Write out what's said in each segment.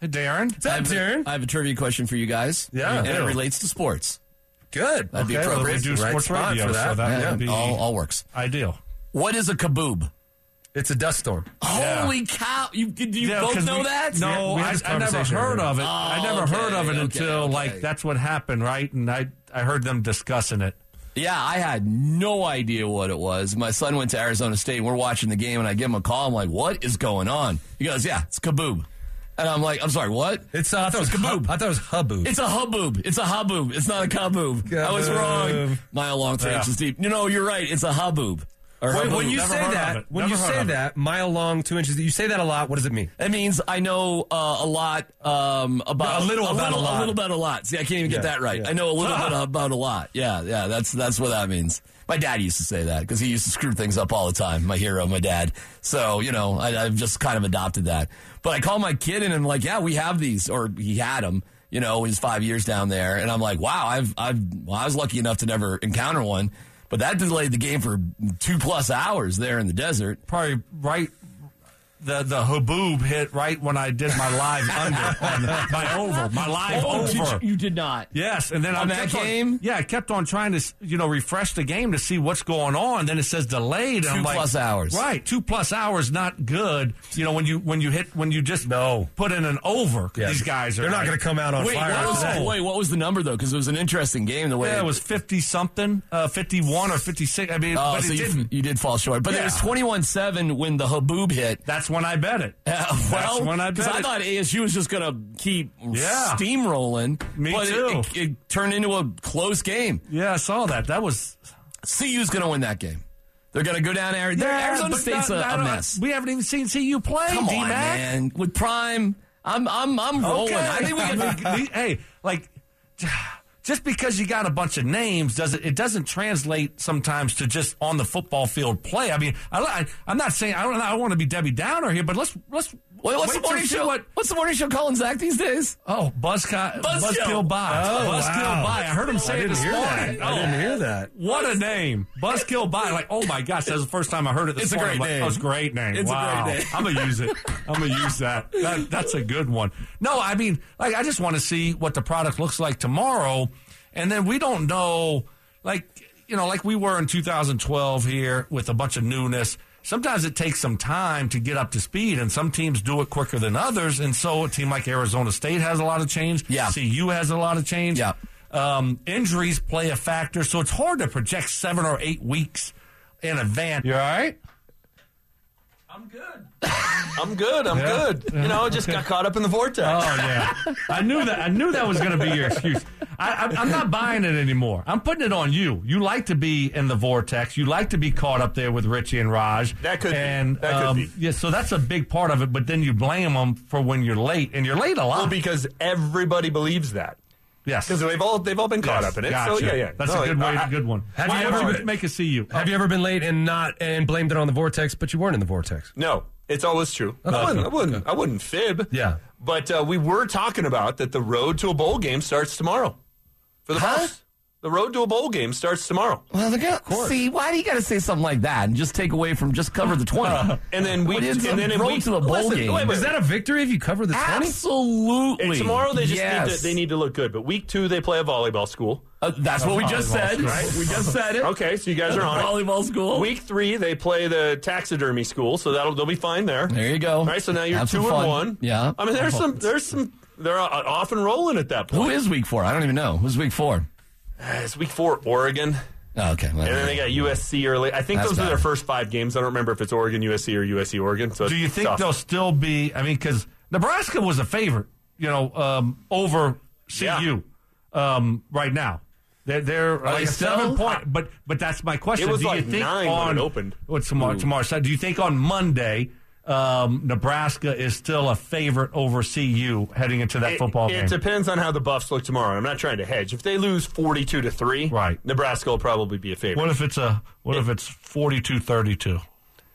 Hey, Darren. What's up, Darren? I have a trivia question for you guys. Yeah. and it relates to sports. Good. That'd be Okay, well, we appropriate. do Right sports spot radio, for that. so that Yeah, would be all, all works. ideal. What is a kaboob? It's a dust storm. Yeah. Holy cow! You did you Yeah, both 'cause know we- that? No, we had I, this I never conversation heard earlier. of it. I Oh, never heard of it okay, until okay. like that's what happened, right? And I I heard them discussing it. Yeah, I had no idea what it was. My son went to Arizona State. and We're watching the game, and I give him a call. I'm like, "What is going on?" He goes, "Yeah, it's kaboob," and I'm like, "I'm sorry, what?" It's uh, I thought it was kaboob. I thought it was hubbub. It's a haboob. It's a haboob. It's not a kaboob. I was wrong. Mile long, three Yeah. inches deep. You know, you're right. It's a haboob. Or When, when you Never say that, when you say that, mile long, two inches, you say that a lot. What does it mean? That means I know uh, a lot um, about A little about little, a lot. little about a lot. See, I can't even get Yeah, that right. yeah. I know a little bit about a lot. Yeah, yeah. That's that's what that means. My dad used to say that because he used to screw things up all the time. My hero, my dad. So you know, I, I've just kind of adopted that. But I call my kid and I'm like, yeah, we have these, or he had them. You know, he's five years down there, and I'm like, wow, I've I've well, I was lucky enough to never encounter one. But that delayed the game for two plus hours there in the desert. Probably right. The the haboob hit right when I did my live under on my over my live Oh, did over. you, you did not. Yes, and then On I that game? On, yeah, I kept on trying to you know refresh the game to see what's going on. Then it says delayed. and Two I'm like, plus hours. Right, two plus hours, not good. You know when you when you hit when you just No. put in an over. Yeah, These guys are They're not like- going to come out on Wait, fire. what was, today. wait, what was the number though? Because it was an interesting game. The way Yeah, it was fifty something, uh, fifty one or fifty six. I mean, Oh, but so it you, didn't. you did fall short, but it was twenty-one seven when the haboob hit. That's when I bet it. Uh, well, when I because bet I it. thought ASU was just going to keep Yeah. steamrolling. Me but it- too. It, it turned into a close game. Yeah, I saw that. That was CU's going to win that game. They're going to go down there. they're- Arizona but State's not- a, a not- mess. We haven't even seen CU play. Come on, D-Mac. man. With Prime, I'm I'm I'm rolling. I think we can. The- hey, like just because you got a bunch of names doesn't it doesn't translate sometimes to just on the football field play. I mean, I, I, I'm not saying I don't I don't want to be Debbie Downer here, but let's let's Wait, what's the morning show? What, What's the morning show calling Zach these days? oh, Buzzkill, Buzzkill. Oh, Buzzkill by. Oh, Buzzkill wow. by. I heard him oh, say I it this morning. I Oh, didn't hear oh. that. What a name. Buzzkill by. Like, oh my gosh, that's the first time I heard it this It's a great I'm like, name. Oh, it's a great name. It's a wow. great name. I'm going to use it. I'm going to use that. that. That's a good one. No, I mean, like, I just want to see what the product looks like tomorrow. And then we don't know, like, you know, like we were in 2012 here with a bunch of newness. Sometimes it takes some time to get up to speed, and some teams do it quicker than others. And so a team like Arizona State has a lot of change. Yeah. CU has a lot of change. Yeah. Um, injuries play a factor, so it's hard to project seven or eight weeks in advance. You all right? I'm good. I'm good. I'm Yeah. good. You know, I just got caught up in the vortex. Oh yeah, I knew that. I knew that was going to be your excuse. I, I, I'm not buying it anymore. I'm putting it on you. You like to be in the vortex. You like to be caught up there with Richie and Raj. That could be. and That could um, be. yeah. So that's a big part of it. But then you blame them for when you're late, and you're late a lot. Well, because everybody believes that. yes, Because they've all they've all been caught Yes, up in it. Gotcha. So yeah, yeah. That's No, a good way. I- good one. Have Why you would ever- make a CU? Have you ever been late and not and blamed it on the vortex, but you weren't in the vortex? No, it's always true. I wouldn't. I wouldn't. I wouldn't fib. Yeah. But uh, we were talking about that the road to a bowl game starts tomorrow for the Huh? Buffs. The road to a bowl game starts tomorrow, Well, they're gonna see. Why do you got to say something like that and just take away from just cover the twenty? and then we What is and the then in road week to the bowl listen, game? wait, wait, Is that a victory if you cover the 20? Absolutely. And tomorrow they just yes. need to, they need to look good. But week two they play a volleyball school. Uh, that's what we just said. school. Right? We just said it. Okay, so you guys are on. Volleyball school. Week three they play the taxidermy school, so that'll they'll be fine there. There you go. All right, so now you're Have two and one. Yeah. I mean, there's some, there's some, they're uh, off and rolling at that point. Who is week four? I don't even know. Who's week four? It's week four, Oregon, Oh, okay. and then they got USC early. I think those are their first five games. I don't remember if it's Oregon, USC, or USC, Oregon. So Do you think tough. they'll still be? I mean, because Nebraska was a favorite, you know, um, over CU um, right now. They're, they're like they a still? seven point, but but that's my question. It was Do you like think nine when it opened. What's tomorrow? Tomorrow. So do you think on Monday um, Nebraska is still a favorite over CU heading into that It, football it game? It depends on how the Buffs look tomorrow. I'm not trying to hedge. If they lose 42 to three, Right. Nebraska will probably be a favorite. what if it's a what if it's 42-32?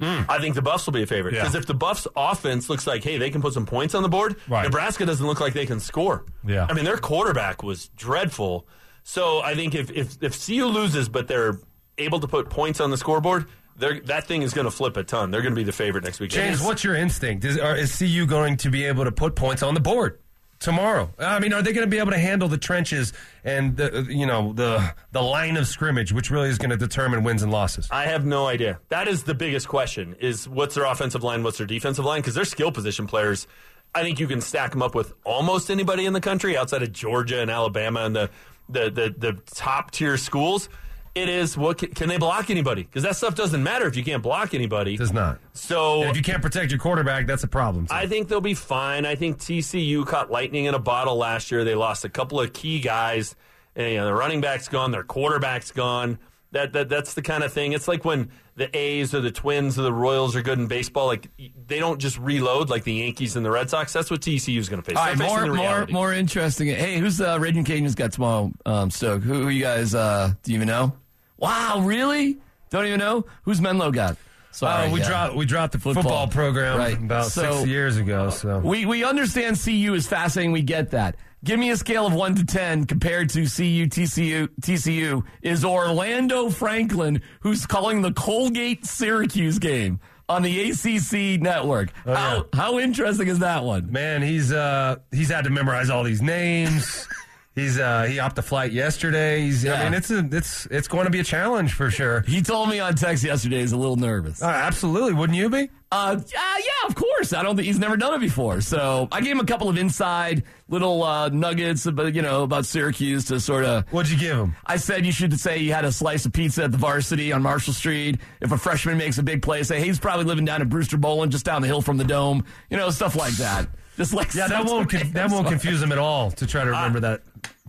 I think the Buffs will be a favorite Yeah. because if the Buffs offense looks like, hey, they can put some points on the board, Right. Nebraska doesn't look like they can score. Yeah. I mean, their quarterback was dreadful. So I think if if if CU loses, but they're able to put points on the scoreboard, they're, that thing is going to flip a ton. They're going to be the favorite next week. James, what's your instinct? Is, are, is CU going to be able to put points on the board tomorrow? I mean, are they going to be able to handle the trenches and the you know the the line of scrimmage, which really is going to determine wins and losses? I have no idea. That is the biggest question: is what's their offensive line, what's their defensive line? Because they're skill position players. I think you can stack them up with almost anybody in the country outside of Georgia and Alabama and the the the, the top tier schools. It is what can, can they block anybody? Because that stuff doesn't matter if you can't block anybody. Does not. So And if you can't protect your quarterback, that's a problem. I think they'll be fine. I think TCU caught lightning in a bottle last year. They lost a couple of key guys. And, you know, the running back's gone, their quarterback's gone. That, that that's the kind of thing. It's like when the A's or the Twins or the Royals are good in baseball. Like they don't just reload like the Yankees and the Red Sox. That's what TCU is going to face. All They're right, facing more the more reality. more interesting. Hey, who's uh, Raging Cajuns got tomorrow? Um, Stoke. Who, who you guys? Uh, do you even know? Wow, really? Don't even know who's Menlo got? Sorry, Uh, we yeah. dropped we dropped the football, Football. program Right. about So- six years ago. So We we understand CU is fascinating. We get that. Give me a scale of one to ten compared to CU TCU. TCU is Orlando Franklin, who's calling the Colgate Syracuse game on the ACC network. how how interesting is that one? man, he's uh he's had to memorize all these names. he's uh he hopped a flight yesterday. He's Yeah. I mean it's a it's it's going to be a challenge for sure. He told me on text yesterday he's a little nervous. Uh, absolutely, wouldn't you be? Uh, yeah, yeah, of course. I don't think he's never done it before. So I gave him a couple of inside little uh, nuggets about you know about Syracuse to sort of What'd you give him? I said you should say you had a slice of pizza at the varsity on Marshall Street. If a freshman makes a big play, say, hey, he's probably living down in Brewster Boland, just down the hill from the dome. You know, stuff like that. Just like Yeah, that won't con- that won't confuse him at all to try to remember that.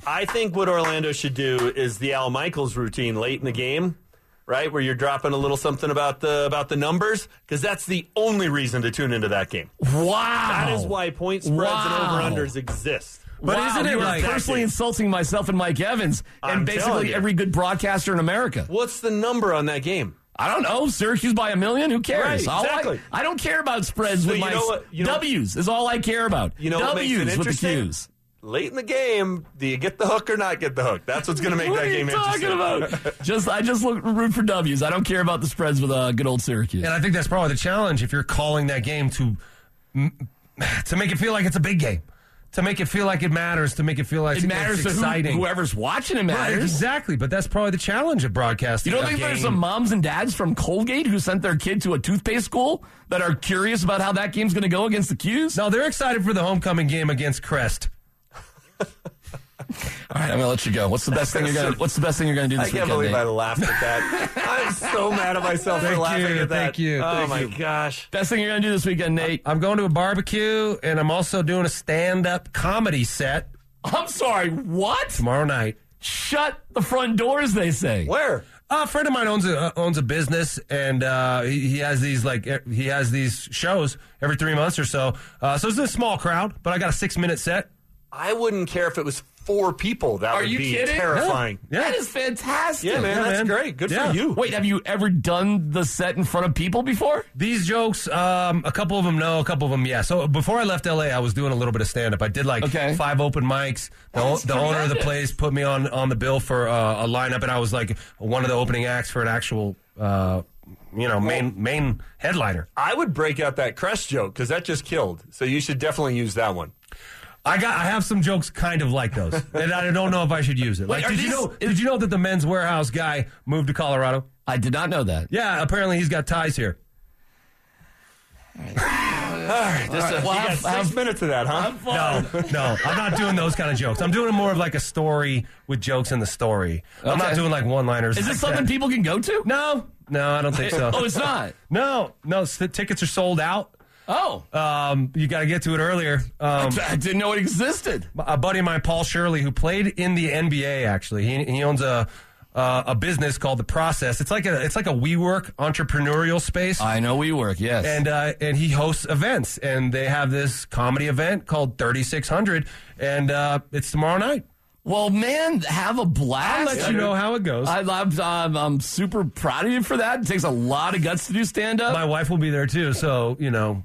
I think what Orlando should do is the Al Michaels routine late in the game, right, where you're dropping a little something about the about the numbers, because that's the only reason to tune into that game. Wow. That is why point spreads Wow. and over unders exist. But wow, isn't it like- personally insulting myself and Mike Evans and I'm basically every good broadcaster in America? What's the number on that game? I don't know. Syracuse by a million? Who cares? Right, All I- exactly. I, don't care about spreads So with my know what- you know- W's is all I care about. You know what makes it W's with the? Q's. Late in the game, do you get the hook or not get the hook? That's what's going to make What that are you game talking interesting. about? just I just look root for W's. I don't care about the spreads with uh, good old Syracuse. And I think that's probably the challenge if you're calling that game to to make it feel like it's a big game, to make it feel like it matters, to make it feel like it matters it's to who, exciting. whoever's watching. It Right, matters. exactly, but that's probably the challenge of broadcasting. You don't a think there's some moms and dads from Colgate who sent their kid to a toothpaste school that are curious about how that game's going to go against the Qs? No, they're excited for the homecoming game against Crest. All right, I'm gonna let you go. What's the best thing you're gonna What's the best thing you're gonna do this weekend? I can't weekend? believe Nate? I laughed at that. I'm so mad at myself for Thank laughing you, at that. thank you, Oh thank my you. gosh. Best thing you're gonna do this weekend, Nate? I'm going to a barbecue, and I'm also doing a stand-up comedy set I'm sorry. What? tomorrow night. Shut the front doors. They say. Where? a friend of mine owns a uh, owns a business, and uh, he, he has these like he has these shows every three months or so. Uh, so it's a small crowd, but I got a six minute set. I wouldn't care if it was four people. That Are would you be kidding? terrifying. Yeah. That is fantastic. Yeah, man, Yeah, that's man. great. Good Yeah. for you. Wait, have you ever done the set in front of people before? These jokes, um, a couple of them no, a couple of them yeah. So before I left LA, I was doing a little bit of stand up. I did like Okay. five open mics. The, o- the owner of the place put me on on the bill for uh, a lineup, and I was like one of the opening acts for an actual, uh, you know, main main headliner. I would break out that crest joke because that just killed. So you should definitely use that one. I got. I have some jokes kind of like those, and I don't know if I should use it. Wait, Like, are did you these- know? Did you know that the men's warehouse guy moved to Colorado? I did not know that. Yeah, apparently he's got ties here. Just, uh, well, you got have- six minutes of that, huh? No, no, I'm not doing those kind of jokes. I'm doing more of like a story with jokes in the story. I'm not Okay. doing like one-liners. Is like this something that. people can go to? No, no, I don't think so. Oh, it's not. no, no, s- the tickets are sold out. Oh, Um, you got to get to it earlier. Um, I didn't know it existed. a buddy of mine, Paul Shirley, who played in the NBA. Actually, he he owns a uh, a business called The Process. It's like a it's like a WeWork entrepreneurial space. I know WeWork. Yes. and uh, and he hosts events, and they have this comedy event called Thirty Six Hundred, and uh, it's tomorrow night. well, man, have a blast. I'll let you know how it goes. I, I'm, I'm super proud of you for that. It takes a lot of guts to do stand up. My wife will be there too, so you know,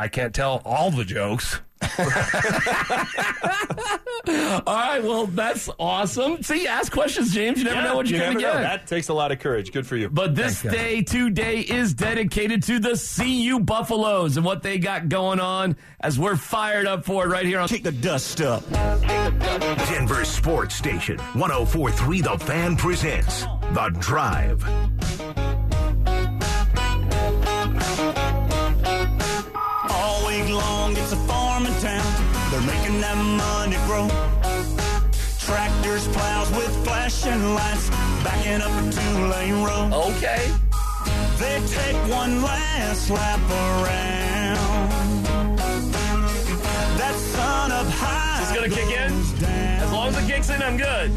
I can't tell all the jokes. All right, well, that's awesome. See, ask questions, James. You never Yeah, know what you you're going to get. know. That takes a lot of courage. Good for you. But this day today is dedicated to the CU Buffaloes and what they got going on as we're fired up for it right here on Kick the dust up. Denver Sports Station 1043 The Fan presents The Drive. They're making that money grow. Tractors, plows with flashing lights, backing up a two-lane road. Okay. They take one last lap around. That sun up high. It's gonna kick in? down. As long as it kicks in, I'm good.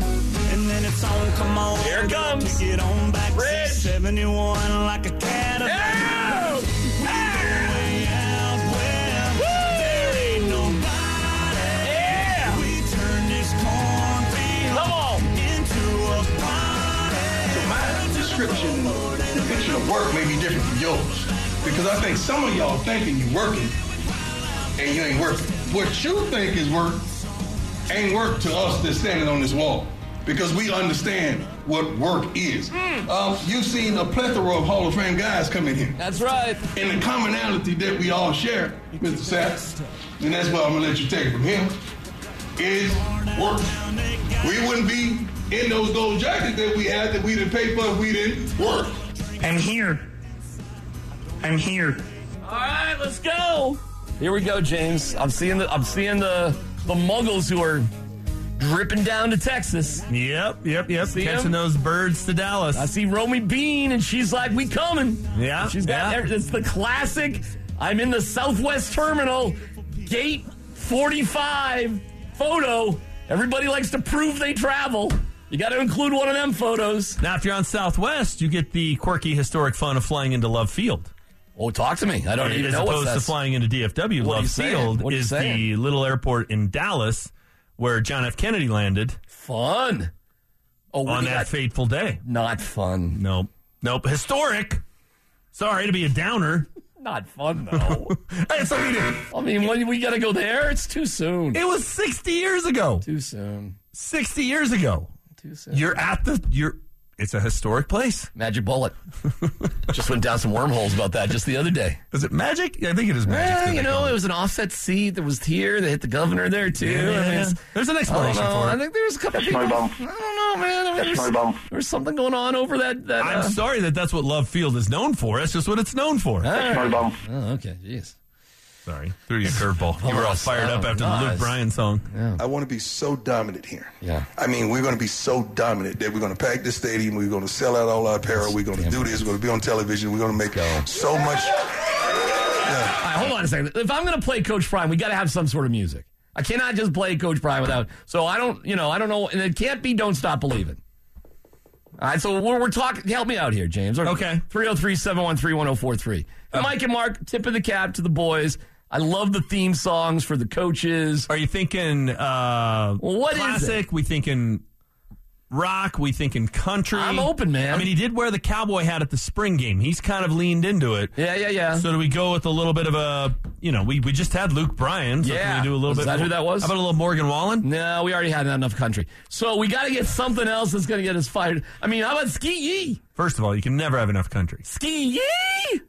And then it's on, come on. Here it comes. Get on back Rich. 71 like a cat. Description, depiction of work may be different from yours. Because I think some of y'all thinking you working and you ain't working. What you think is work ain't work to us that's standing on this wall. Because we understand what work is. Um, you've seen a plethora of Hall of Fame guys come in here. That's right. And the commonality that we all share, Mr. Sachs, and that's why I'm gonna let you take it from him, is work. We wouldn't be in those gold jackets that we had that we didn't pay for if we didn't work. I'm here. I'm here. All right, let's go. Here we go, James. I'm seeing the I'm seeing the the muggles who are dripping down to Texas. Yep, yep, yep. See Catching him? those birds to Dallas. I see Romi Bean, and she's like, "We coming." Yeah, she's got. yeah. It's the classic. I'm in the Southwest Terminal, gate 45 photo. Everybody likes to prove they travel. You got to include one of them photos. Now, if you're on Southwest, you get the quirky historic fun of flying into Love Field. Oh, talk to me. I don't even As know what opposed to flying into DFW, What Love? Field What are you is the little airport in Dallas where John F. Kennedy landed Fun. Oh, on that got- fateful day. not fun. Nope. Nope. Historic. Sorry to be a downer. Not fun though. It's, I mean, I mean, when we got to go there, it's too soon. it was 60 years ago. Too soon. 60 years ago. Too soon. You're at the, you're, it's a historic place. Magic bullet. just went down some wormholes about that just the other day. Is it magic? Yeah, I think it is magic. Well, you know, call it was an offset seat that was here. They hit the governor there too. Yeah, I mean, it's- there's an I don't explanation know. for I think there's a couple people. I don't know, man. I mean, there's, there's something going on over that. that I'm uh, sorry that that's what Love Field is known for. That's just what it's known for. Oh, okay. Jeez. Sorry, threw you a curveball. You were all fired up after the Luke Bryan song. I want to be so dominant here. Yeah. I mean, we're going to be so dominant that we're going to pack the stadium. We're going to sell out all our apparel. We're going to do this. We're going to be on television. We're going to make so much. All right, hold on a second. If I'm going to play Coach Prime, we got to have some sort of music. I cannot just play Coach Prime without. So I don't, you know, I don't know, and it can't be "Don't Stop Believing." All right, so we're, we're talking. Help me out here, James. Okay. 303-713-1043. Um, Mike and Mark, tip of the cap to the boys. I love the theme songs for the coaches. Are you thinking uh, what is classic? We thinking rock? We thinking country? I'm open, man. I mean, he did wear the cowboy hat at the spring game. He's kind of leaned into it. Yeah, yeah, yeah. So do we go with a little bit of a, you know, we, we just had Luke Bryan. So Yeah. can we do a little Was bit? that who that was? How about a little Morgan Wallen? no, we already had enough country. So we got to get something else that's going to get us fired. I mean, how about Ski Yee? First of all, you can never have enough country. Ski Yee!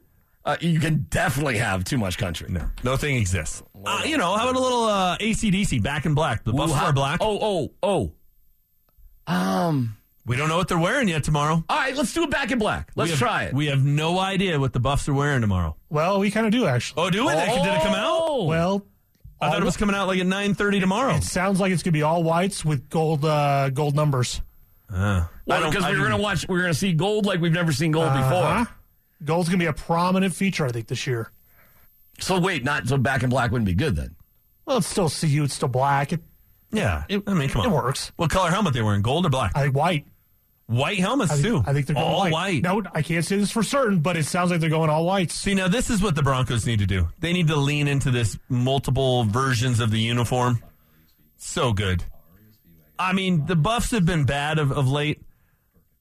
Uh, you can definitely have too much country. No, no thing exists. Uh, you know, how about a little uh, ACDC, Back in Black? The Buffs Ooh, are black. Oh, oh, oh. Um. We don't know what they're wearing yet tomorrow. All right, let's do it back in black. Let's we have, try it. We have no idea what the Buffs are wearing tomorrow. Well, we kind of do actually. Oh, do we? That- Did it come out? Oh. Well, I thought it was coming out like at nine thirty tomorrow. It sounds like it's gonna be all whites with gold uh, gold numbers. Uh, I Well, don't- because I we're didn't- gonna watch. We're gonna see gold like we've never seen gold Uh-huh. before. Gold's gonna be a prominent feature, I think, this year. So wait, not so back in black wouldn't be good then. Well, it's still CU. It's still black. It, Yeah, I mean, come on. it works. What color helmet they wearing? Gold or black? I think white. white helmets I think, too. I think they're going all white. white. No, I can't say this for certain, but it sounds like they're going all whites. See, now this is what the Broncos need to do. They need to lean into this multiple versions of the uniform. So good. I mean, the Buffs have been bad of, of late,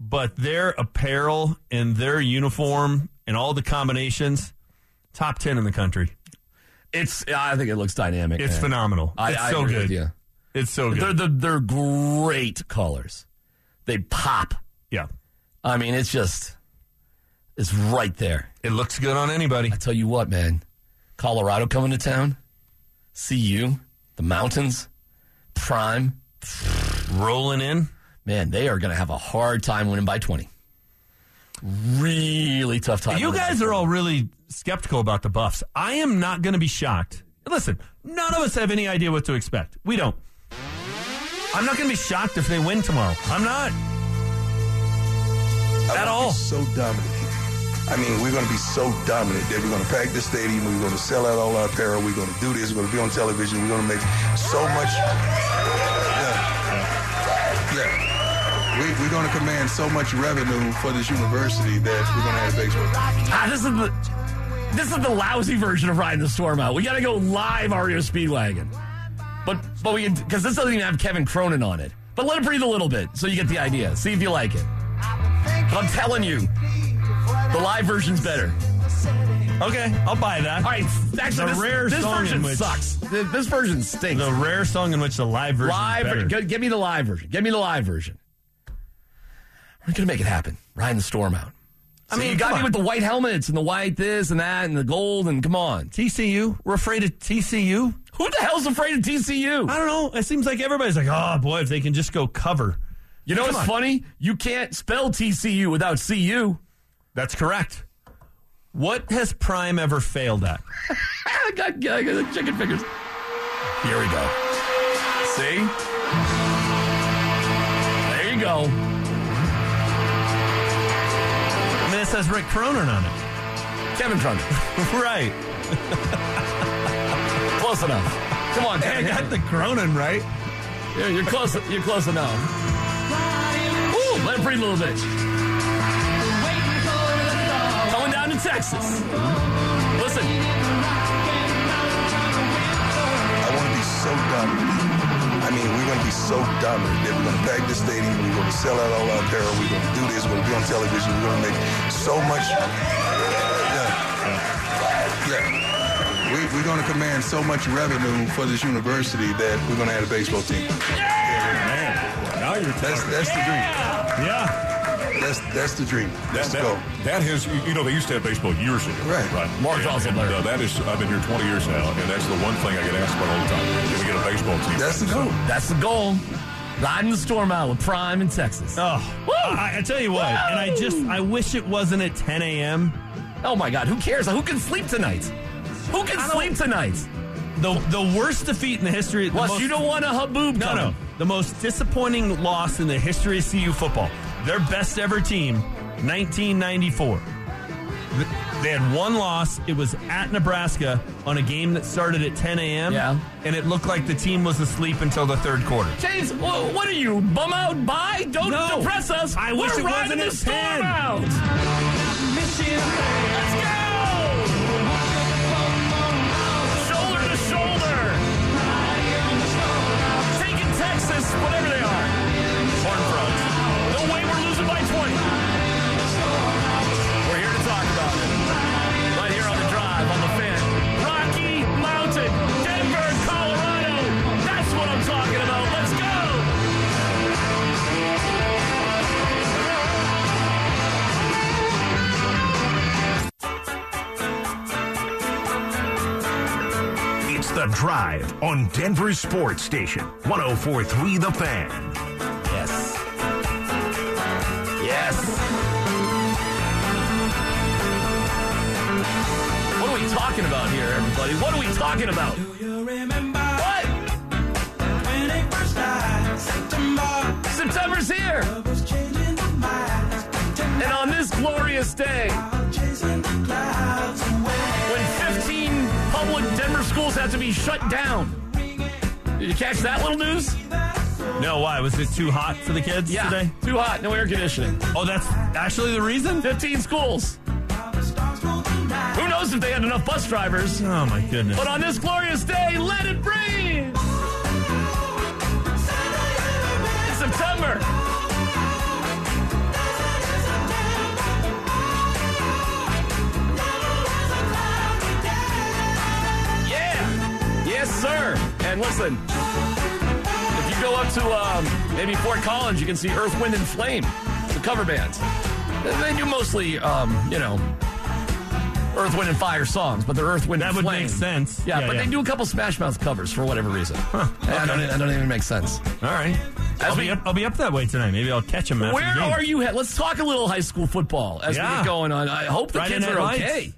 but their apparel and their uniform and all the combinations, top 10 in the country. It's. I think it looks dynamic. It's man. phenomenal. I, it's I so good. Yeah. It's so good. They're the, they're great colors. They pop. yeah. I mean, it's just it's right there. It looks good on anybody. I tell you what, man. Colorado coming to town. CU, the mountains, prime. Rolling in. Man, they are going to have a hard time winning by 20. Really tough time. You guys are all really skeptical about the Buffs. I am not going to be shocked. Listen, none of us have any idea what to expect. We don't. I'm not going to be shocked if they win tomorrow. I'm not. At all. So dominant. I mean, we're going to be so dominant that we're going to pack the stadium. We're going to sell out all our apparel. We're going to do this. We're going to be on television. We're going to make so much. Yeah. yeah. We, we're going to command so much revenue for this university that we're going to have baseball. Ah, this is the this is the lousy version of riding the storm out. We got to go live REO Speedwagon, but but we because this doesn't even have Kevin Cronin on it. But let it breathe a little bit so you get the idea. See if you like it. But I'm telling you, the live version's better. Okay, I'll buy that. All right, actually, The this, rare this song in version which- sucks. Th- This version stinks. The rare song in which the live version live, is better. give me the live version. Give me the live version. We're gonna make it happen. Riding the storm out. I mean, mean, you got me on. with the white helmets and the white this and that and the gold and come on. TCU? We're afraid of TCU? Who the hell's afraid of TCU? I don't know. It seems like everybody's like, oh boy, if they can just go cover. You know Come what's on. funny? You can't spell TCU without CU. That's correct. What has Prime ever failed at? I got, I got chicken fingers. Here we go. See? There you go. Says Rick Cronin on it. Kevin Cronin. right. Close enough. Come on, Hey, I got the Cronin right. Yeah, you're close. You're close enough. Ooh, let it breathe a little bit. Coming down to Texas. Listen, I mean, we're going to be so dominant that we're going to pack the stadium. We're going to sell out all our apparel. We're going to do this. We're going to be on television. We're going to make so much. Yeah. Yeah. We, we're going to command so much revenue for this university that we're going to have a baseball team. Yeah! Man, now you're That's that's the dream. Yeah. That's that's the dream. That's that, the goal. that has, you know, they used to have baseball years ago. Right. Right. Mark Johnson, and, Larry. uh, that is, I've been here 20 years now, and that's the one thing I get asked about all the time. Can we get a baseball team? That's the goal. that's the goal. Riding the storm out with Prime in Texas. Oh, I, I tell you what, and I just I wish it wasn't at 10 a.m. Oh my God, who cares? Who can sleep tonight? Who can sleep tonight? The the worst defeat in the history. the Plus, most- you don't want a haboob No, coming. no. The most disappointing loss in the history of CU football. Their best ever team, 1994. They had one loss. It was at Nebraska on a game that started at 10 a.m. Yeah. And it looked like the team was asleep until the third quarter. James, wha- what are you, bum out? by? Don't No. depress us. I wish We're it riding wasn't the at storm 10. out. Drive on Denver Sports Station. 1043 The Fan. Yes. Yes. What are we talking about here, everybody? What are we talking about? What? September's here. And on this glorious day, Denver schools have to be shut down. Did you catch that little news? No, why? Was it too hot for the kids Yeah, today? too hot, no air conditioning. Oh, that's actually the reason? 15 schools. Who knows if they had enough bus drivers? Oh, my goodness. But on this glorious day, let it breathe. Sir. And listen, if you go up to um, maybe Fort Collins, you can see Earth, Wind, and Flame, the cover bands. They- do mostly, um, you know, Earth, Wind, and Fire songs, but they're Earth, Wind, That and would Flame. make sense. Yeah, Yeah, but yeah. they do a couple Smash Mouth covers for whatever reason. And I, don't, I don't even make sense. All right. I'll we- be, up, I'll be up that way tonight. Maybe I'll catch him Where are you? At? Let's talk a little high school football as we Yeah. get going on. I hope the Friday kids are Lights. okay.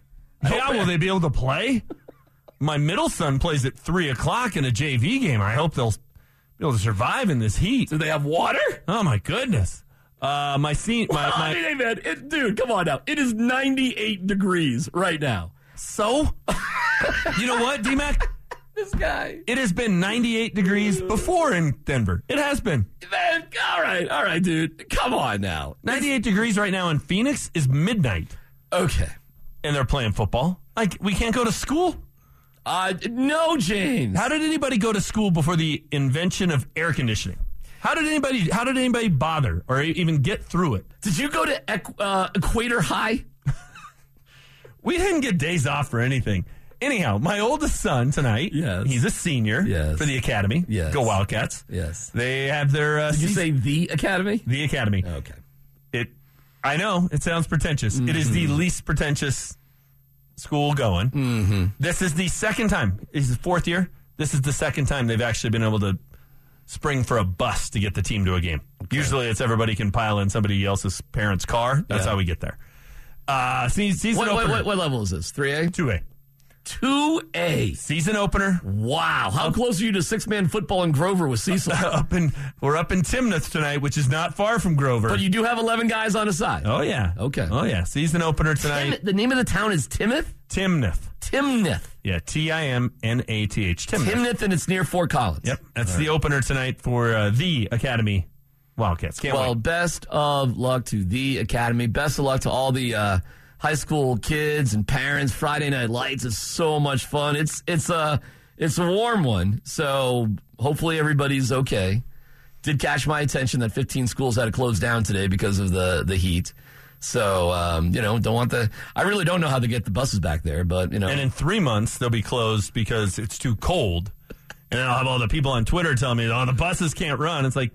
Yeah, will they be able to play? My middle son plays at 3 o'clock in a JV game. I hope they'll be able to survive in this heat. Do they have water? Oh, my goodness. Uh, my, scene, my, my, hey, man, it, dude, come on now. It is 98 degrees right now. so, you know what, D-Mac? This guy. It has been 98 degrees before in Denver. It has been. Man, all right, all right, dude. Come on now. 98 degrees right now in Phoenix is midnight, Okay. and they're playing football. Like, we can't go to school? Uh, no, James. How did anybody go to school before the invention of air conditioning? How did anybody? How did anybody bother or even get through it? Did you go to Equ- uh, Equator High? We didn't get days off for anything. Anyhow, my oldest son tonight. Yes. he's a senior. Yes. for the academy. Yes. go Wildcats. Yes. they have their. Uh, Did you season- say the Academy? the academy? Okay. It. I know it sounds pretentious. It is the least pretentious school going. Mm-hmm. This is the second time. This is the fourth year. This is the second time they've actually been able to spring for a bus to get the team to a game. Usually, it's everybody can pile in somebody else's parents' car. That's Yeah. how we get there. Uh, se- season What, what, what, what level is this? 3A? Two A. 2A. Season opener. Wow. How close are you to six man football in Grover with Cecil? up in we're up in Timnath tonight, which is not far from Grover. but you do have 11 guys on the side. oh yeah. Okay. Oh yeah. Season opener Tim, tonight. the name of the town is Timoth? Timnath. Timnath. Yeah. T I M N A T H. Timnath. Timnath, and it's near Fort Collins. Yep. That's the opener tonight for uh, the Academy Wildcats. Can't Well, wait. best of luck to the Academy. Best of luck to all the uh, high school kids and parents. Friday Night Lights is so much fun. It's it's a it's a warm one, so hopefully everybody's okay. Did catch my attention that 15 schools had to close down today because of the the heat. So um, you know, don't want the. I really don't know how to get the buses back there, but you know, And in three months they'll be closed because it's too cold. And I'll have all the people on Twitter telling me, "Oh, the buses can't run." It's like,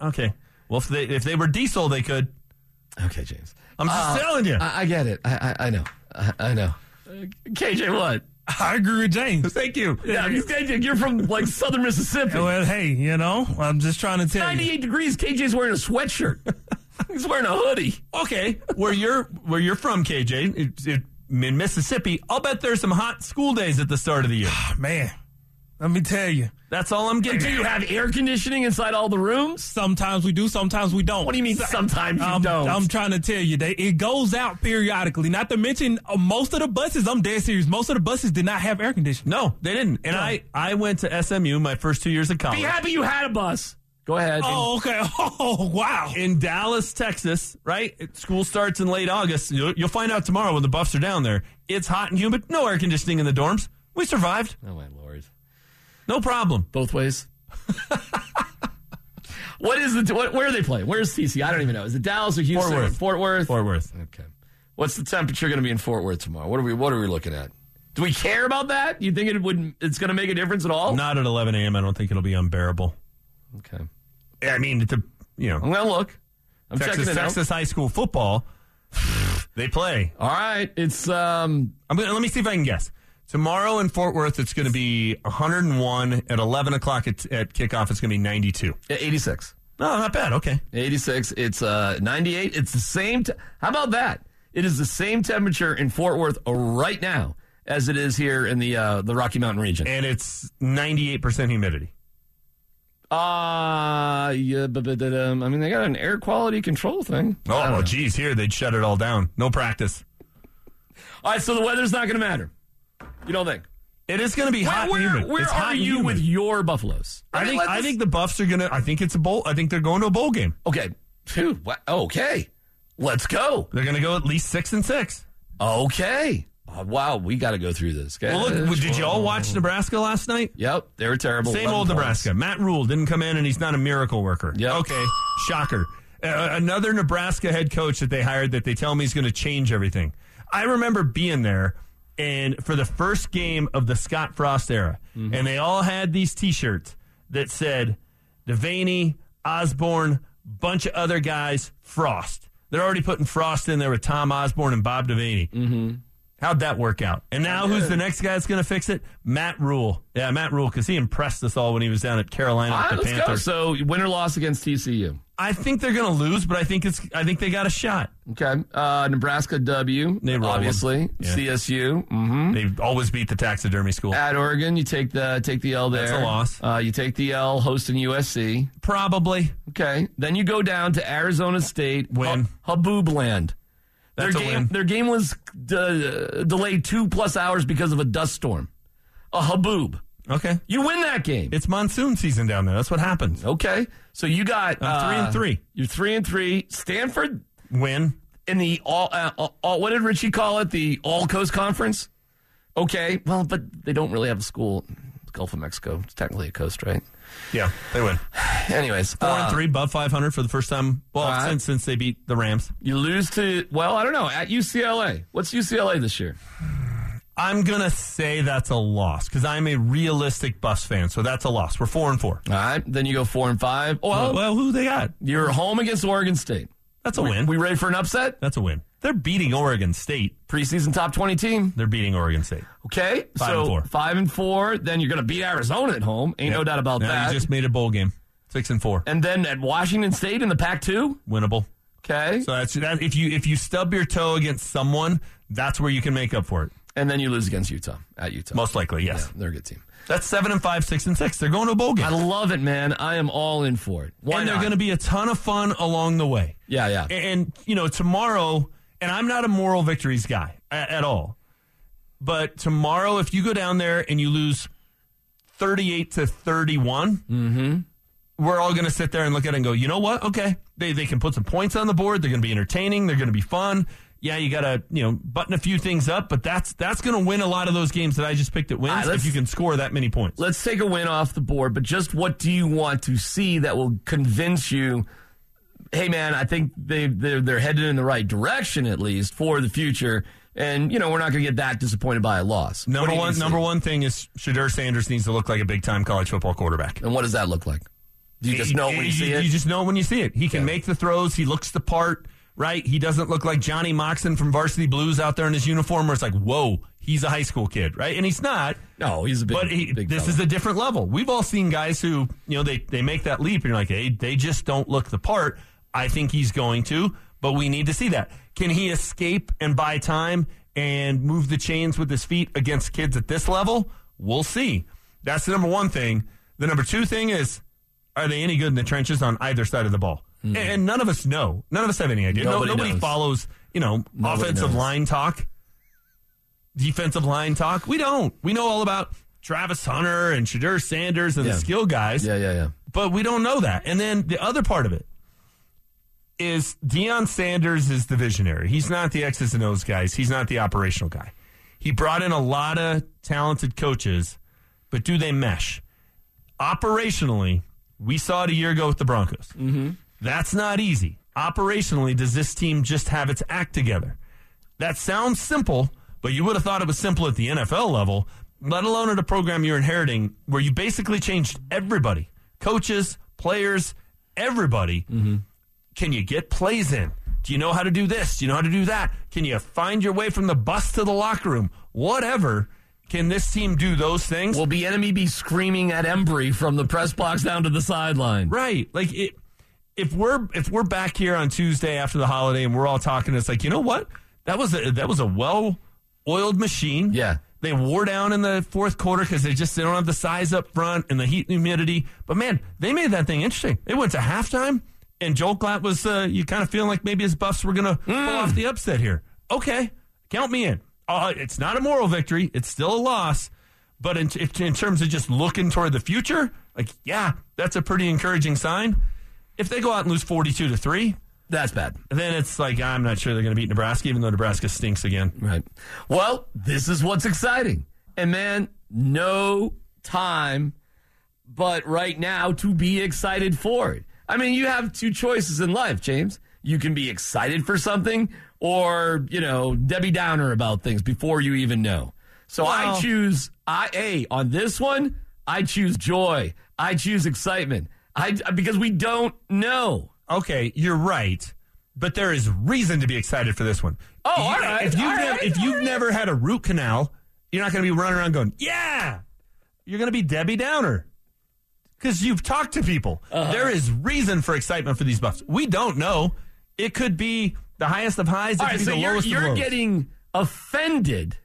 okay, well if they if they were diesel, they could. Okay, James. I'm just Uh, telling you. I, I get it. I I, I know. I, I know. Uh, KJ, what? I agree with James. Thank you. Yeah, because KJ, you're from like southern Mississippi. Well, hey, you know, I'm just trying to tell you. 98 degrees. KJ's wearing a sweatshirt. He's wearing a hoodie. Okay, where you're where you're from, KJ, it, it, in Mississippi, I'll bet there's some hot school days at the start of the year. Man, let me tell you. That's all I'm getting. Do you have air conditioning inside all the rooms? Sometimes we do, sometimes we don't. What do you mean sometimes you I'm, don't? I'm trying to tell you, they, it goes out periodically. Not to mention, uh, most of the buses, I'm dead serious, most of the buses did not have air conditioning. No, they didn't. And I I went to SMU my first two years of college. Be happy you had a bus. Go ahead. Oh, okay. Oh, wow. in Dallas, Texas, right? School starts in late August. You'll, you'll find out tomorrow when the Buffs are down there. It's hot and humid. No air conditioning in the dorms. We survived. Oh, my lord. No problem. Both ways. what is the what, where are they playing? Where's TC? I don't even know. Is it Dallas or Houston? Fort Worth. Fort Worth. Fort Worth. Okay. What's the temperature going to be in Fort Worth tomorrow? What are we What are we looking at? Do we care about that? You think it would? It's going to make a difference at all? Not at 11 a.m. I don't think it'll be unbearable. Okay. I mean, it's a, you know, I'm going to look. I'm Texas, checking it Texas high school football, they play. All right. It's um. I'm gonna, let me see if I can guess. Tomorrow in Fort Worth, it's going to be 101. At 11 o'clock at, at kickoff, it's going to be 92. 86. No, not bad. Okay. 86. It's uh 98. It's the same. T- How about that? It is the same temperature in Fort Worth right now as it is here in the uh, the Rocky Mountain region. And it's 98% humidity. Uh yeah, but, but um, I mean they got an air quality control thing. Oh, well, geez, here they'd shut it all down. No practice. All right, so the weather's not going to matter. You don't think? It is going to be hot where and humid. where it's are you humid. with your Buffaloes? I mean, think I think the Buffs are going to. I think it's a bowl. I think they're going to a bowl game. Okay. Phew, wha- okay. Let's go. They're going to go at least six and six. Okay. Uh, wow, we got to go through this. Okay. Well, look, did you all watch Nebraska last night? Yep, they were terrible. Same old points. Nebraska. Matt Rhule didn't come in, and he's not a miracle worker. Yep. Okay, shocker. Uh, another Nebraska head coach that they hired that they tell me is going to change everything. I remember being there, and for the first game of the Scott Frost era, Mm-hmm. and they all had these T-shirts that said, Devaney, Osborne, bunch of other guys, Frost. They're already putting Frost in there with Tom Osborne and Bob Devaney. Mm-hmm. How'd that work out? And now who's the next guy that's going to fix it? Matt Rhule. Yeah, Matt Rhule, because he impressed us all when he was down at Carolina All with the let's go. So win or loss against TCU. I think they're going to lose, but I think it's. I think they got a shot. Okay. Uh, Nebraska W. They obviously. Yeah. CSU. Mm-hmm. They always beat the taxidermy school. At Oregon, you take the take the L there. That's a loss. Uh, you take the L hosting USC. Probably. Okay. Then you go down to Arizona State. Win. Hu- Haboob Land. That's their game, win. Their game was de- delayed two plus hours because of a dust storm. A haboob. Okay. You win that game. It's monsoon season down there. That's what happens. Okay. So you got I'm three and uh, three. You're three and three. Stanford Win. in the all, uh, all. What did Richie call it? The All Coast Conference. Okay. Well, but they don't really have a school. Gulf of Mexico. It's technically a coast, right? Yeah, they win. Anyways, Four uh, and three, above 500 for the first time. Well, right. since since they beat the Rams. You lose to well, I don't know. At UCLA, what's UCLA this year? I'm gonna say that's a loss because I'm a realistic Bus fan, so that's a loss. We're four and four. All right. Then you go four and five. Well, Well, who they got? you're home against Oregon State. That's a We- win. We ready for an upset? That's a win. They're beating Oregon State. Preseason top twenty team. They're beating Oregon State. Okay, Five so and four. five and four. Then you're going to beat Arizona at home. Ain't no doubt about Now that. You just made a bowl game. Six and four, and then at Washington State in the Pac-2. winnable. Okay, So that's that. If you if you stub your toe against someone, that's where you can make up for it. And then you lose against Utah at Utah. Most likely, yes. Yeah, they're a good team. That's seven and five, six and six. They're going to a bowl game, I love it, man. I am all in for it. Why and they're going to be a ton of fun along the way. Yeah, yeah. And, you know, tomorrow, and I'm not a moral victories guy at, at all, but tomorrow, if you go down there and you lose 38 to 31, Mm-hmm. we're all going to sit there and look at it and go, you know what? Okay. They, they can put some points on the board. They're going to be entertaining. They're going to be fun. Yeah, you got to, you know, button a few things up, but that's that's going to win a lot of those games that I just picked at wins right, if you can score that many points. Let's take a win off the board, but just what do you want to see that will convince you? Hey, man, I think they they're, they're headed in the right direction at least for the future, and you know we're not going to get that disappointed by a loss. Number one, number one thing is Shedeur Sanders needs to look like a big time college football quarterback. And what does that look like? Do you just know when you see it? You just know when you see it. He can make the throws. He looks the part, right? He doesn't look like Johnny Moxon from Varsity Blues out there in his uniform where it's like, whoa, he's a high school kid, right? And he's not. no, he's a big. But he, big this fella. is a different level. We've all seen guys who, you know, they, they make that leap and you're like, hey, they just don't look the part. I think he's going to, but we need to see that. Can he escape and buy time and move the chains with his feet against kids at this level? We'll see. That's the number one thing. The number two thing is, are they any good in the trenches on either side of the ball? And, and none of us know. None of us have any idea. No-. Nobody nobody follows, you know, Nobody offensive knows. line talk defensive line talk. We don't. We know all about Travis Hunter and Shedeur Sanders and Yeah. the skill guys, yeah, yeah, yeah. but we don't know that. And then the other part of it is Deion Sanders is the visionary. He's not the X's and O's guys. He's not the operational guy. He brought in a lot of talented coaches, but do they mesh? Operationally, we saw it a year ago with the Broncos. Mm-hmm. That's not easy. Operationally, does this team just have its act together? That sounds simple, but you would have thought it was simple at the NFL level, let alone at a program you're inheriting where you basically changed everybody coaches, players, everybody. Mm-hmm. Can you get plays in? Do you know how to do this? Do you know how to do that? Can you find your way from the bus to the locker room? Whatever. Can this team do those things? Will the enemy be screaming at Embry from the press box down to the sideline? Right. Like it, if we're if we're back here on Tuesday after the holiday and we're all talking, it's like you know what that was a that was a well oiled machine. Yeah. They wore down in the fourth quarter because they just they don't have the size up front and the heat and humidity. But man, they made that thing interesting. They went to halftime and Joel Klatt was uh, you kind of feeling like maybe his Buffs were going to pull off the upset here. Okay, count me in. Uh, it's not a moral victory. It's still a loss. But in, in terms of just looking toward the future, like yeah, that's a pretty encouraging sign. If they go out and lose forty-two to three, That's bad. then it's like I'm not sure they're going to beat Nebraska, even though Nebraska stinks again. Right. Well, this is what's exciting. And man, no time but right now to be excited for it. I mean, you have two choices in life, James. You can be excited for something or, you know, Debbie Downer about things before you even know. So I choose I A on this one, I choose joy. I choose excitement. I because we don't know. Okay, you're right, but there is reason to be excited for this one. Oh, You- all right, If you've, nev- right, if you've right. never had a root canal, you're not going to be running around going, "Yeah." You're going to be Debbie Downer because you've talked to people. Uh-huh. There is reason for excitement for these buffs. We don't know. It could be the highest of highs. It All could right, be so the you're, lowest you're lows. getting offended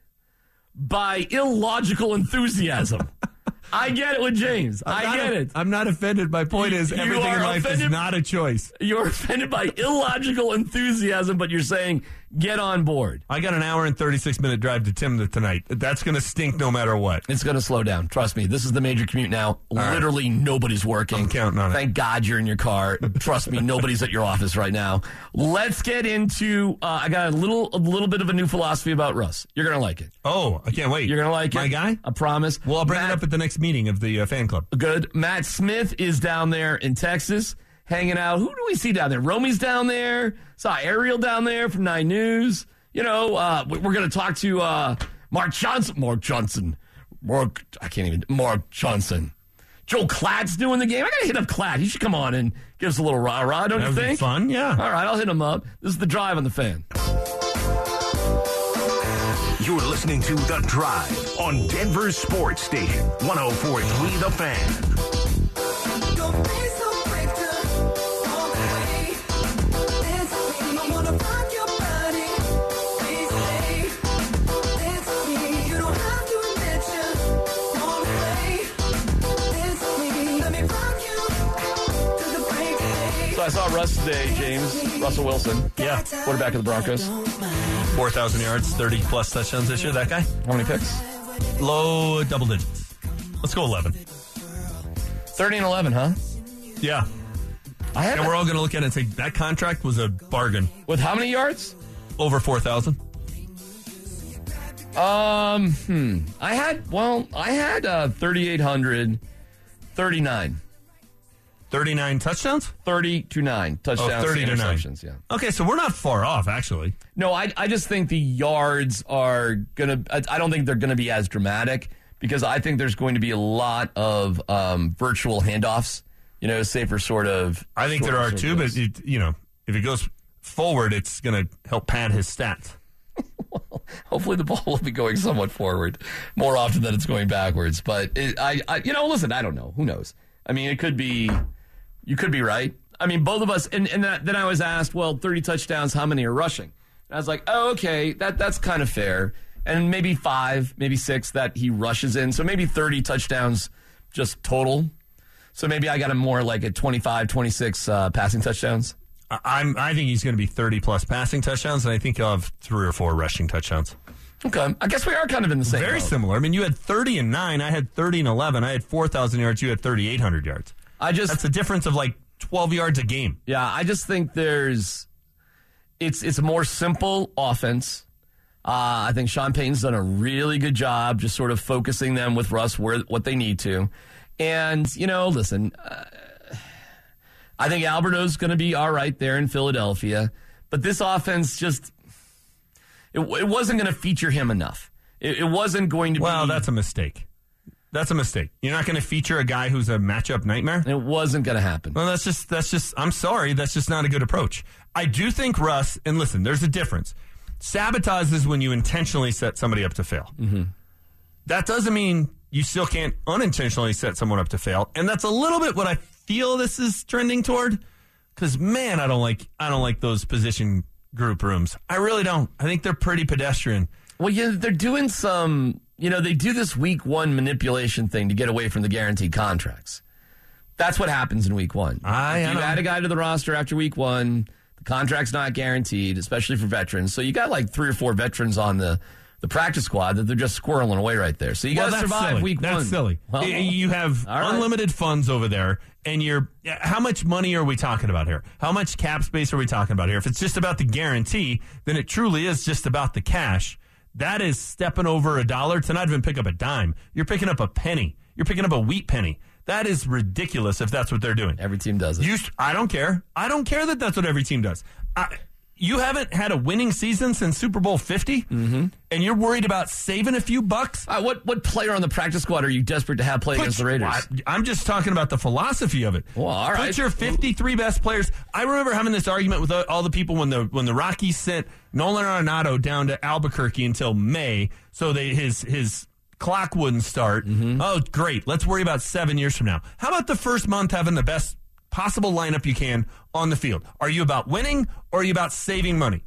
by illogical enthusiasm. I get it with James. I I'm get a- it. I'm not offended. My point is, You everything in life is not a choice. You're offended by illogical enthusiasm, but you're saying get on board. I got an hour and 36 minute drive to Timna tonight. That's going to stink no matter what. It's going to slow down. Trust me. This is the major commute now. right. Literally nobody's working. I'm counting on it. Thank God you're in your car. Trust me, nobody's at your office right now. Let's get into. Uh, I got a little, a little bit of a new philosophy about Russ. You're going to like it. Oh, I can't wait. You're going to like My it. guy? I promise. Well, I'll bring Matt- it up at the next meeting of the uh, fan club. Good. Matt Smith is down there in Texas hanging out. Who do we see down there? Romi's down there. Saw Ariel down there from Nine News. You know, uh, we- we're going to talk to uh, Mark Johnson. Mark Johnson. Mark, I can't even. Mark Johnson. Joel Klatt's doing the game. I got to hit up Klatt. He should come on and give us a little rah rah, don't That you would be think? fun, yeah. All right, I'll hit him up. This is the drive on the fan. You're listening to The Drive on Denver's Sports Station, 1043 The Fan. Russ today, James. Russell Wilson. Yeah. Quarterback of the Broncos. 4,000 yards, 30 plus touchdowns this year. That guy? How many picks? Low double digits. Let's go 11. 30 and 11, huh? Yeah. I And we're all going to look at it and say that contract was a bargain. With how many yards? Over 4,000. Um, hmm. I had, well, I had uh, 3,800, 39. 39 touchdowns? 30 to 9 touchdowns. Oh, 30 to 9. Yeah. Okay, so we're not far off, actually. No, I, I just think the yards are going to, I don't think they're going to be as dramatic because I think there's going to be a lot of um, virtual handoffs, you know, safer sort of. I think there are too, but it, you know, if it goes forward, it's going to help pad his stats. well, Hopefully, the ball will be going somewhat forward more often than it's going backwards. But it, I, I, you know, listen, I don't know. Who knows? I mean, it could be. You could be right. I mean, both of us. And, and that, then I was asked, well, thirty touchdowns. How many are rushing? And I was like, oh, okay, that that's kind of fair. And maybe five, maybe six that he rushes in. So maybe thirty touchdowns just total. So maybe I got him more like at 25, 26 uh, passing touchdowns. I- I'm, I think he's going to be 30 plus passing touchdowns, and I think he'll have three or four rushing touchdowns. Okay, I guess we are kind of in the same. Very boat. similar. I mean, you had 30 and 9. I had 30 and 11. I had 4,000 yards. You had 3,800 yards. I just That's a difference of like 12 yards a game. Yeah, I just think there's it's it's a more simple offense. Uh, I think Sean Payton's done a really good job just sort of focusing them with Russ where what they need to. And, you know, listen, uh, I think Albert O's going to be all right there in Philadelphia, but this offense just it, it wasn't going to feature him enough. It, it wasn't going to Well, be that's a mistake. That's a mistake. You're not going to feature a guy who's a matchup nightmare. it wasn't going to happen. Well, that's just that's just. I'm sorry, that's just not a good approach. I do think Russ. And listen, there's a difference. Sabotage is when you intentionally set somebody up to fail. Mm-hmm. That doesn't mean you still can't unintentionally set someone up to fail. And that's a little bit what I feel this is trending toward. Because man, I don't like I don't like those position group rooms. I really don't. I think they're pretty pedestrian. Well, yeah, they're doing some. You know, they do this week one manipulation thing to get away from the guaranteed contracts. That's what happens in week one. I- If you add a guy to the roster after week one, the contract's not guaranteed, especially for veterans. So you got like three or four veterans on the the practice squad that they're just squirreling away right there. So you got to survive silly. week that's one. That's silly. Well, you have right. unlimited funds over there, and you're. How much money are we talking about here? How much cap space are we talking about here? If it's just about the guarantee, then it truly is just about the cash. That is stepping over a dollar to not even pick up a dime. You're picking up a penny. You're picking up a wheat penny. That is ridiculous if that's what they're doing. Every team does it. You, I don't care. I don't care that that's what every team does. I, you haven't had a winning season since Super Bowl 50, mm-hmm. and you're worried about saving a few bucks. Uh, what what player on the practice squad are you desperate to have play Put- against the Raiders? I, am just talking about the philosophy of it. Well, all right. Put your 53 best players. I remember having this argument with all the people when the when the Rockies sent Nolan Arenado down to Albuquerque until May, so they his his clock wouldn't start. Mm-hmm. Oh, great. Let's worry about seven years from now. How about the first month having the best possible lineup you can on the field? Are you about winning or are you about saving money?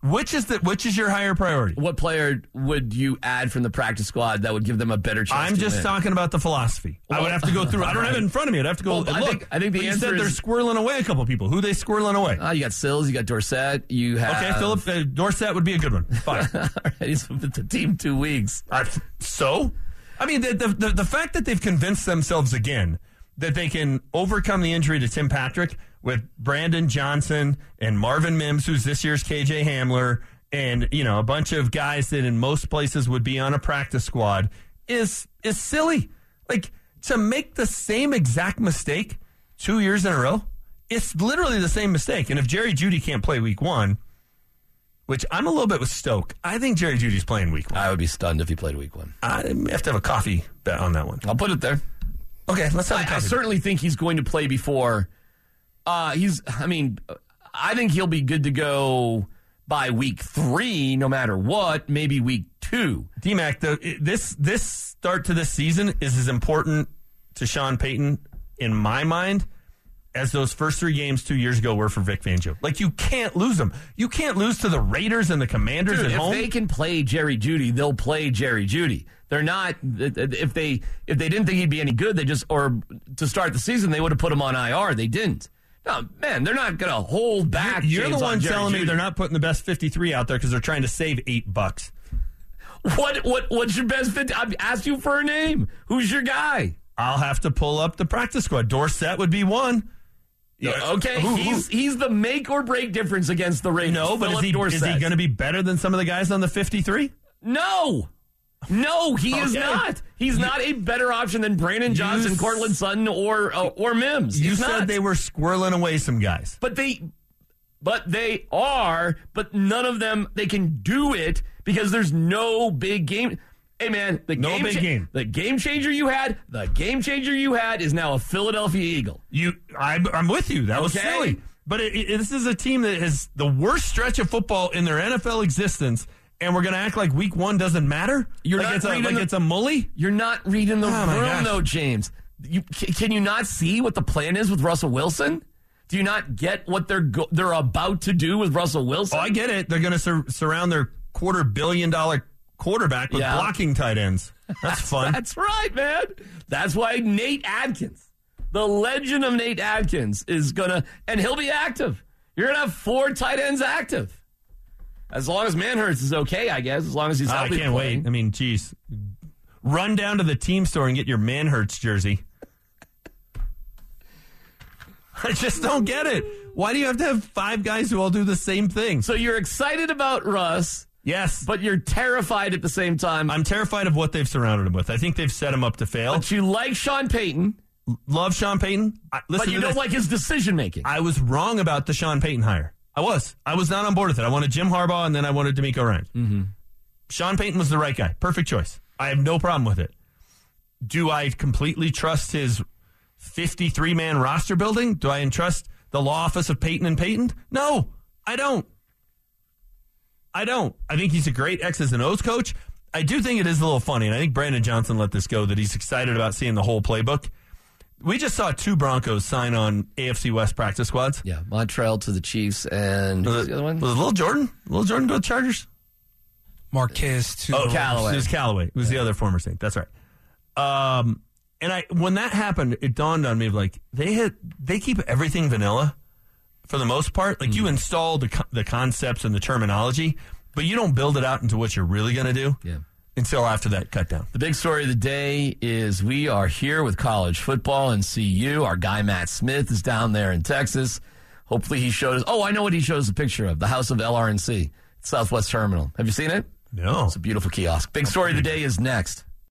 Which is the which is your higher priority? what player would you add from the practice squad that would give them a better chance? I'm just win? talking about the philosophy. I would have to go through. I don't have it in front of me. I'd have to go. Well, I look. think- I think the you said they're squirreling away a couple people. Who they squirreling away? Uh, you got Sills, you got Dorsett, you have okay, Phillip uh, Dorsett would be a good one. Fine. Right, he's been with the team two weeks. Uh, so, I mean, the, the the the fact that they've convinced themselves again that they can overcome the injury to Tim Patrick with Brandon Johnson and Marvin Mims, who's this year's KJ Hamler, and you know a bunch of guys that in most places would be on a practice squad is is silly. Like to make the same exact mistake two years in a row, it's literally the same mistake. And if Jerry Jeudy can't play Week One. Which I'm a little bit with Stoke. I think Jerry Jeudy's playing week one. I would be stunned if he played week one. I have to have a coffee bet on that one. I'll put it there. Okay, let's have a I, I coffee. certainly think he's going to play before. Uh, he's. I mean, I think he'll be good to go by week three, no matter what. Maybe week two. DMAC, the, this this start to this season is as important to Sean Payton in my mind as those first three games two years ago were for Vic Fangio. Like you can't lose them. You can't lose to the Raiders and the Commanders Dude, at if home. they can play Jerry Jeudy, they'll play Jerry Jeudy. They're not. If they if they didn't think he'd be any good, they just or to start the season they would have put him on IR. They didn't. No, man, they're not going to hold back. You're James the on one Jerry telling me they're not putting the best 53 out there because they're trying to save eight bucks. What what what's your best fit? I've asked you for a name. Who's your guy? I'll have to pull up the practice squad. Dorsett would be one. Okay, Who- who- he's he's the make or break difference against the Raiders. No, but is he, is he going to be better than some of the guys on the 53? No. No, he is not. He's not a better option than Brandon Johnson, s- Courtland Sutton, or uh, or Mims. You He's said not. they were squirreling away some guys. but they, but they are. But none of them they can do it because there's no big game. Hey man, the No game big game. The game changer you had, the game changer you had is now a Philadelphia Eagle. You, I, I'm with you. That was Okay. silly. But it, it- this is a team that has the worst stretch of football in their NFL existence, and we're going to act like Week One doesn't matter. You're like not it's a, reading like the- it's a mully. You're not reading the Oh, my room, gosh. though, James. You, ca- can you not see what the plan is with Russell Wilson? Do you not get what they're go- they're about to do with Russell Wilson? Oh, I get it. They're going to sur- surround their quarter billion dollar quarterback with Yeah. blocking tight ends. That's fun. That's right, man. That's why Nate Adkins, the legend of Nate Adkins, is gonna and he'll be active. You're gonna have four tight ends active. As long as Manhertz is okay, I guess. As long as he's ah, I can't playing. wait. I mean, geez. Run down to the team store and get your Manhertz jersey. I just don't get it. Why do you have to have five guys who all do the same thing? So you're excited about Russ, yes, but you're terrified at the same time. I'm terrified of what they've surrounded him with. I think they've set him up to fail. but you like Sean Payton, Love Sean Payton. I, listen but you don't this. like his decision making. I was wrong about the Sean Payton hire. I was. I was not on board with it. I wanted Jim Harbaugh and then I wanted DeMeco Ryan. Mm-hmm. Sean Payton was the right guy. Perfect choice. I have no problem with it. Do I completely trust his 53 man roster building? Do I entrust the law office of Payton and Payton? No, I don't. I don't. I think he's a great X's and O's coach. I do think it is a little funny, and I think Brandon Johnson let this go that he's excited about seeing the whole playbook. We just saw two Broncos sign on AFC West practice squads. yeah, Montrell to the Chiefs and Was it, the other one? was it Lil'Jordan? Little Jordan go to the Chargers? Marquez to Oh, Callaway. It was Callaway. It was the other former Saint. That's right. Um, and I when that happened, it dawned on me of like they had they keep everything vanilla for the most part. Like you mm. install the the concepts and the terminology, but you don't build it out into what you're really going to do Yeah. until after that cut down. The big story of the day is we are here with college football and CU. Our guy Matt Smith is down there in Texas. Hopefully he showed us. Oh, I know what he showed us a picture of. The house of LRNC, Southwest Terminal. Have you seen it? No. It's a beautiful kiosk. Big story of the day is next.